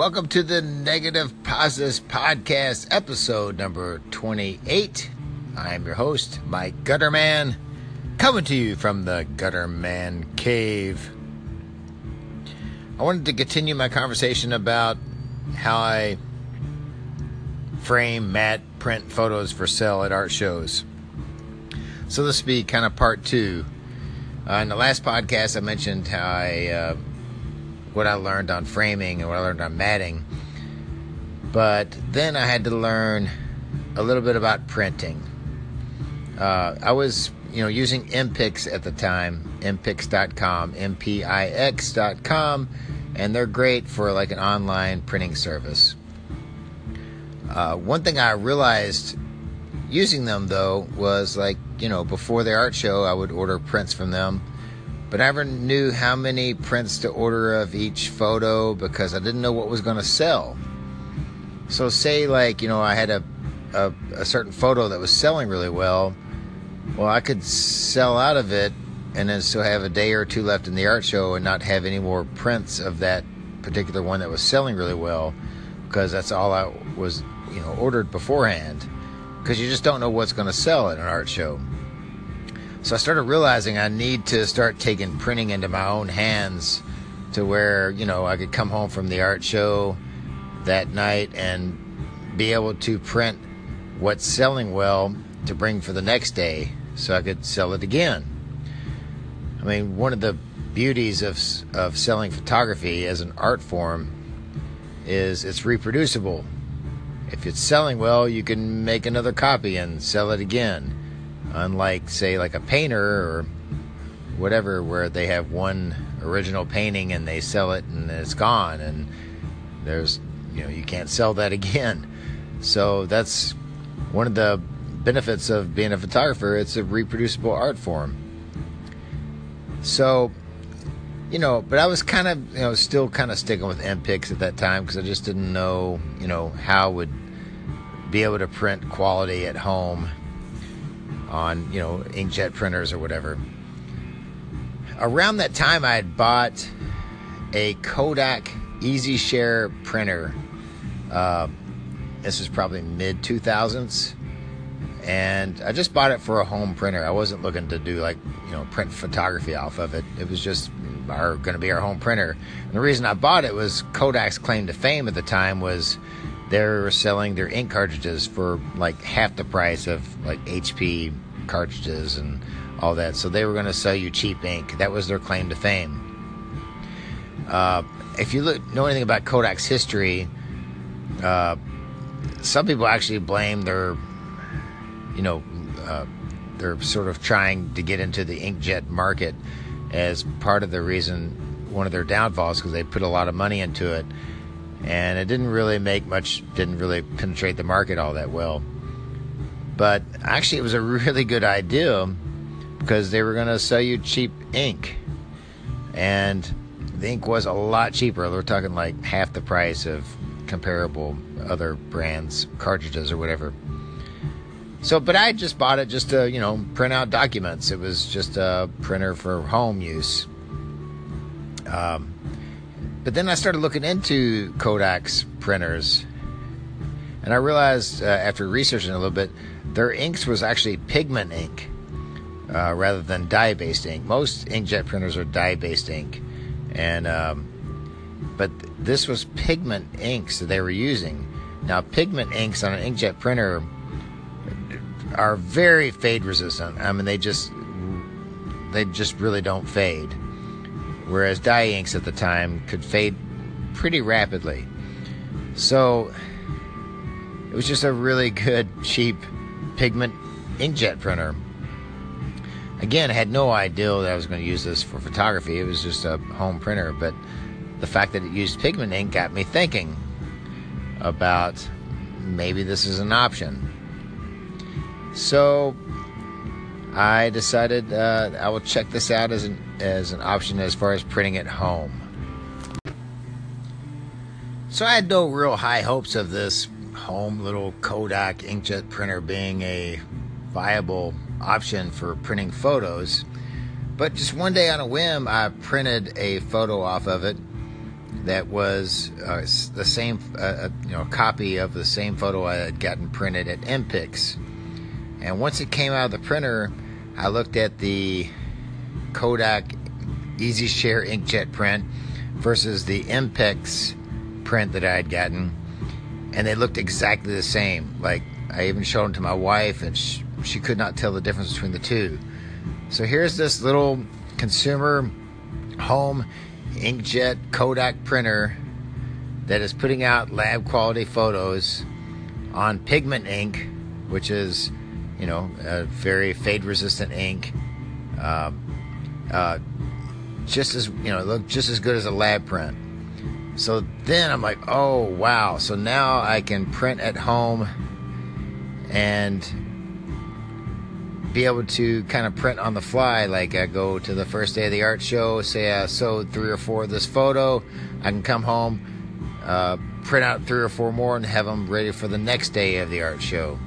welcome to the Negative Positives Podcast, episode number 28. I am your host, Mike Gutterman, coming to you from the Gutterman Cave. I wanted to continue my conversation about how I frame, mat, print photos for sale at art shows. So this will be kind of part two. Uh, in the last podcast, I mentioned how I uh, what I learned on framing and what I learned on matting, but then I had to learn a little bit about printing. Uh, I was, you know, using Mpix at the time, mpix.com, mpix.com, and they're great for like an online printing service. Uh, one thing I realized using them though was like, you know, before the art show, I would order prints from them, but I never knew how many prints to order of each photo because I didn't know what was going to sell. So, say, like, you know, I had a, a, a certain photo that was selling really well. Well, I could sell out of it and then still have a day or two left in the art show and not have any more prints of that particular one that was selling really well because that's all I was, you know, ordered beforehand because you just don't know what's going to sell at an art show. So I started realizing I need to start taking printing into my own hands to where, you know, I could come home from the art show that night and be able to print what's selling well to bring for the next day so I could sell it again. I mean, one of the beauties of of selling photography as an art form is it's reproducible. If it's selling well, you can make another copy and sell it again. Unlike, say, like a painter or whatever, where they have one original painting and they sell it and it's gone, and there's, you know, you can't sell that again. So that's one of the benefits of being a photographer. It's a reproducible art form. So, you know, but I was kind of, you know, still kind of sticking with Mpix at that time because I just didn't know, you know, how I would be able to print quality at home on, you know, inkjet printers or whatever. Around that time, I had bought a Kodak Easy Share printer. Uh, this was probably mid 2000s and I just bought it for a home printer. I wasn't looking to do like you know print photography off of it. It was just our going to be our home printer. And the reason I bought it was Kodak's claim to fame at the time was they were selling their ink cartridges for like half the price of like HP cartridges and all that. So they were going to sell you cheap ink. That was their claim to fame. Uh, if you look, know anything about Kodak's history, uh, some people actually blame their you know, uh, they're sort of trying to get into the inkjet market as part of the reason, one of their downfalls, because they put a lot of money into it, and it didn't really make much, didn't really penetrate the market all that well. But actually, it was a really good idea because they were going to sell you cheap ink, and the ink was a lot cheaper. We're talking like half the price of comparable other brands, cartridges or whatever. So, but I just bought it just to, you know, print out documents. It was just a printer for home use. Um, but then I started looking into Kodak's printers, and I realized uh, after researching a little bit, their inks was actually pigment ink uh, rather than dye-based ink. Most inkjet printers are dye-based ink, and um, but this was pigment inks that they were using. Now, pigment inks on an inkjet printer are very fade resistant. I mean, they just they just really don't fade. Whereas dye inks at the time could fade pretty rapidly. So it was just a really good, cheap pigment inkjet printer. Again, I had no idea that I was going to use this for photography. It was just a home printer, but the fact that it used pigment ink got me thinking about maybe this is an option. So I decided uh, I will check this out as an as an option as far as printing at home. So I had no real high hopes of this home little Kodak inkjet printer being a viable option for printing photos. But just one day on a whim, I printed a photo off of it that was uh, the same, uh, uh, you know, copy of the same photo I had gotten printed at MPix. And once it came out of the printer, I looked at the Kodak Easy Share inkjet print versus the MPix print that I had gotten, and they looked exactly the same. Like I even showed them to my wife, and she, she could not tell the difference between the two. So here's this little consumer home inkjet Kodak printer that is putting out lab quality photos on pigment ink, which is, you know, a very fade resistant ink. Uh, uh, just as you know, look just as good as a lab print. So then I'm like, oh wow! So now I can print at home and be able to kind of print on the fly. Like I go to the first day of the art show, say I sewed three or four of this photo, I can come home, uh, print out three or four more, and have them ready for the next day of the art show.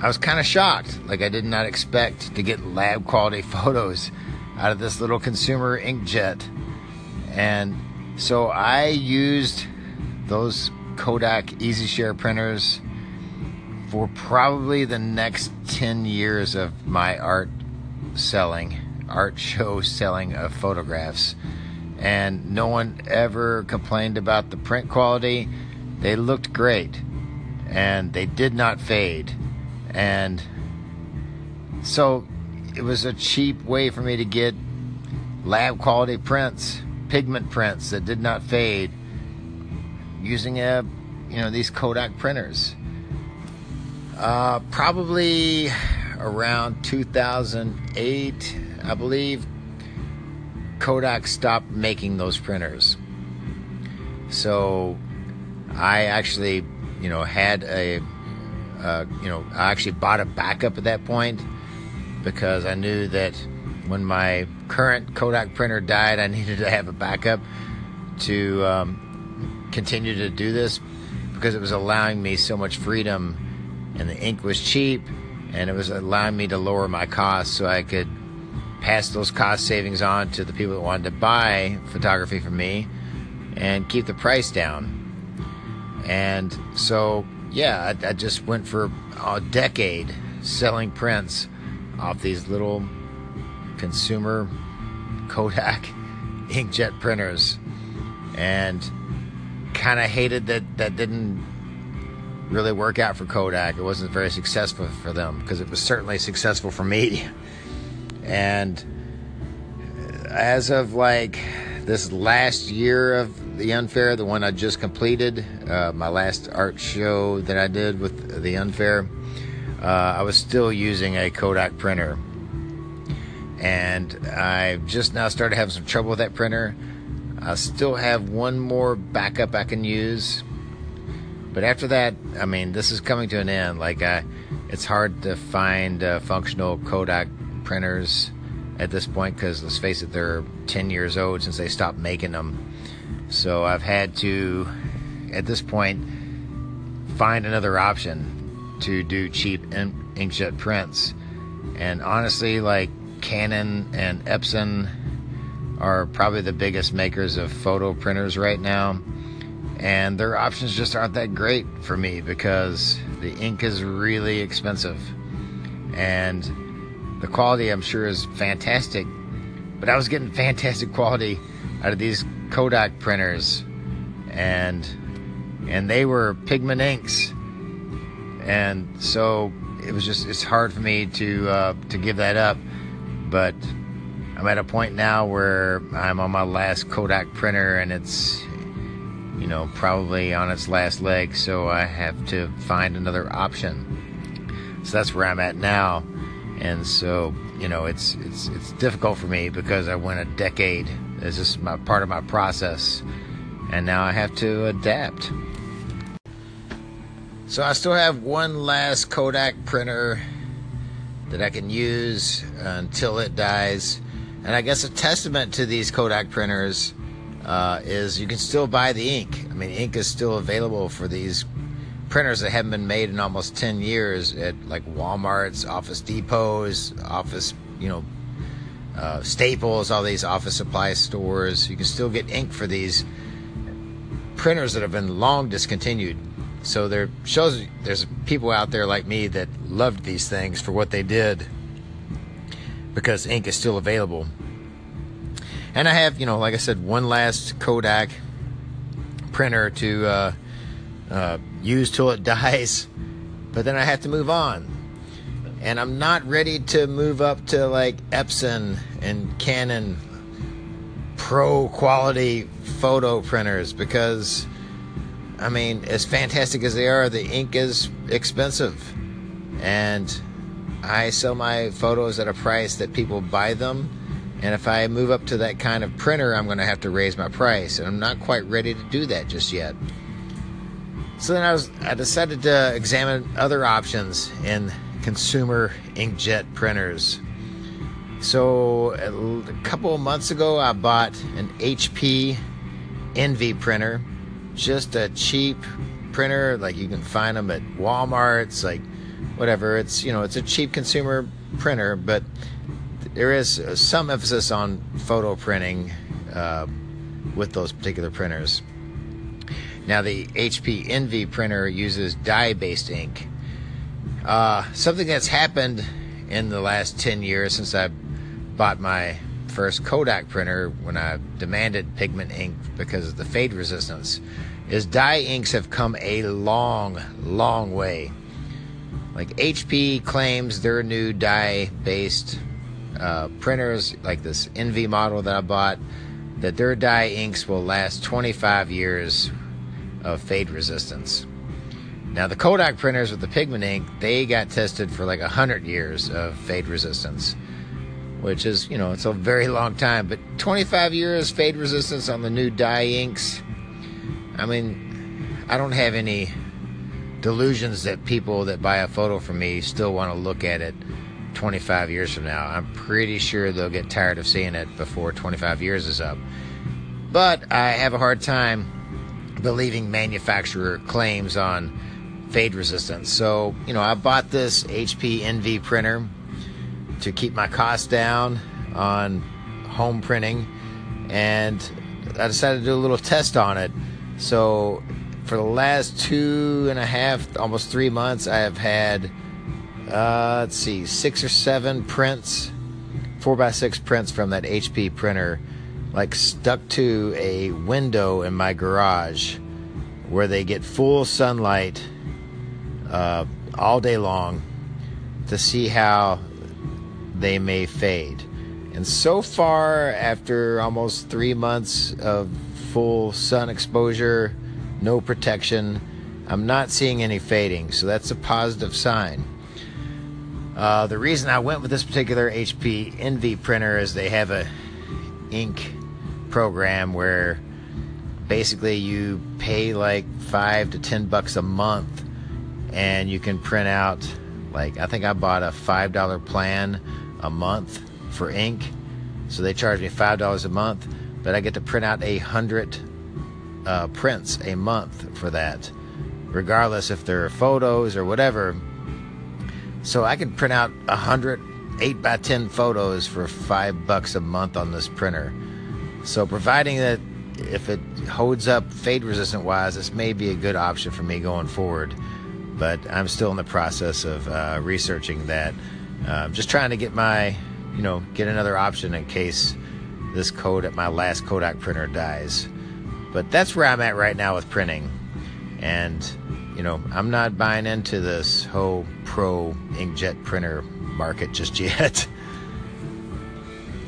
I was kind of shocked. Like I did not expect to get lab quality photos out of this little consumer inkjet, and so I used those Kodak EasyShare printers for probably the next 10 years of my art selling, art show selling of photographs. And no one ever complained about the print quality. They looked great and they did not fade. And so it was a cheap way for me to get lab quality prints, pigment prints that did not fade using a you know these Kodak printers. Uh, probably around 2008, I believe, Kodak stopped making those printers. So I actually, you know, had a, uh, you know, I actually bought a backup at that point because I knew that when my current Kodak printer died, I needed to have a backup to um, continue to do this because it was allowing me so much freedom and the ink was cheap and it was allowing me to lower my costs so I could pass those cost savings on to the people that wanted to buy photography from me and keep the price down. And so, yeah, I, I just went for a decade selling prints off these little consumer Kodak inkjet printers and kind of hated that that didn't really work out for Kodak. It wasn't very successful for them because it was certainly successful for me. And as of like this last year of the Unfair, the one I just completed, uh, my last art show that I did with the Unfair, uh, I was still using a Kodak printer. And I just now started having some trouble with that printer. I still have one more backup I can use but after that, I mean, this is coming to an end. Like, I, it's hard to find uh, functional Kodak printers at this point because let's face it, they're 10 years old since they stopped making them. So I've had to, at this point, find another option to do cheap in- inkjet prints. And honestly, like Canon and Epson are probably the biggest makers of photo printers right now. And their options just aren't that great for me because the ink is really expensive. And the quality I'm sure is fantastic. But I was getting fantastic quality out of these Kodak printers and and they were pigment inks and so it was just it's hard for me to uh, to give that up but I'm at a point now where I'm on my last Kodak printer and it's you know, probably on its last leg, so I have to find another option. So that's where I'm at now. And so, you know, it's it's it's difficult for me because I went a decade. It's just my part of my process. And now I have to adapt. So I still have one last Kodak printer that I can use until it dies. And I guess a testament to these Kodak printers uh, is you can still buy the ink. I mean, ink is still available for these printers that haven't been made in almost 10 years at like Walmart's, Office Depots, Office, you know, uh, Staples, all these office supply stores. You can still get ink for these printers that have been long discontinued. So there shows there's people out there like me that loved these things for what they did because ink is still available. And I have, you know, like I said, one last Kodak printer to uh, uh, use till it dies, but then I have to move on. And I'm not ready to move up to like Epson and Canon pro quality photo printers because I mean, as fantastic as they are, the ink is expensive. And I sell my photos at a price that people buy them. And if I move up to that kind of printer, I'm going to have to raise my price. And I'm not quite ready to do that just yet. So then I was I decided to examine other options in consumer inkjet printers. So a couple of months ago I bought an HP Envy printer just a cheap printer. Like you can find them at Walmart's, like whatever. It's you know it's a cheap consumer printer, but there is some emphasis on photo printing uh, with those particular printers. Now the HP Envy printer uses dye-based ink. Uh, something that's happened in the last 10 years since I bought my first Kodak printer when I demanded pigment ink because of the fade resistance is dye inks have come a long, long way. Like HP claims their new dye based uh, printers, like this Envy model that I bought, that their dye inks will last 25 years of fade resistance. Now, the Kodak printers with the pigment ink, they got tested for like 100 years of fade resistance, which is, you know, it's a very long time. But 25 years fade resistance on the new dye inks, I mean, I don't have any delusions that people that buy a photo from me still want to look at it 25 years from now. I'm pretty sure they'll get tired of seeing it before 25 years is up. But I have a hard time believing manufacturer claims on fade resistance. So, you know, I bought this HP Envy printer to keep my costs down on home printing and I decided to do a little test on it so for the last two and a half, almost three months, I have had, uh, let's see, six or seven prints, four by six prints from that HP printer, like stuck to a window in my garage where they get full sunlight uh, all day long to see how they may fade. And so far, after almost three months of full sun exposure, no protection. I'm not seeing any fading, so that's a positive sign. Uh, the reason I went with this particular HP Envy printer is they have a ink program where basically you pay like five to ten bucks a month and you can print out like I think I bought a five dollar plan a month for ink. So they charge me five dollars a month but I get to print out a hundred uh, prints a month for that, regardless if they're photos or whatever. So I can print out a hundred eight by ten photos for five bucks a month on this printer. So providing that if it holds up fade resistant wise, this may be a good option for me going forward. But I'm still in the process of uh, researching that. Uh, just trying to get my, you know, get another option in case this Kodak my last Kodak printer dies. But that's where I'm at right now with printing. And, you know, I'm not buying into this whole pro inkjet printer market just yet.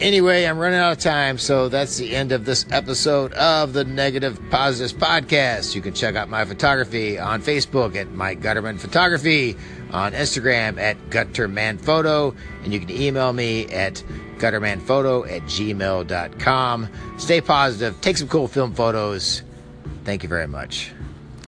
Anyway, I'm running out of time, so that's the end of this episode of the Negative Positives Podcast. You can check out my photography on Facebook at Mike Gutterman Photography, on Instagram at Gutterman Photo, and you can email me at guttermanphoto at gmail.com. Stay positive, take some cool film photos. Thank you very much.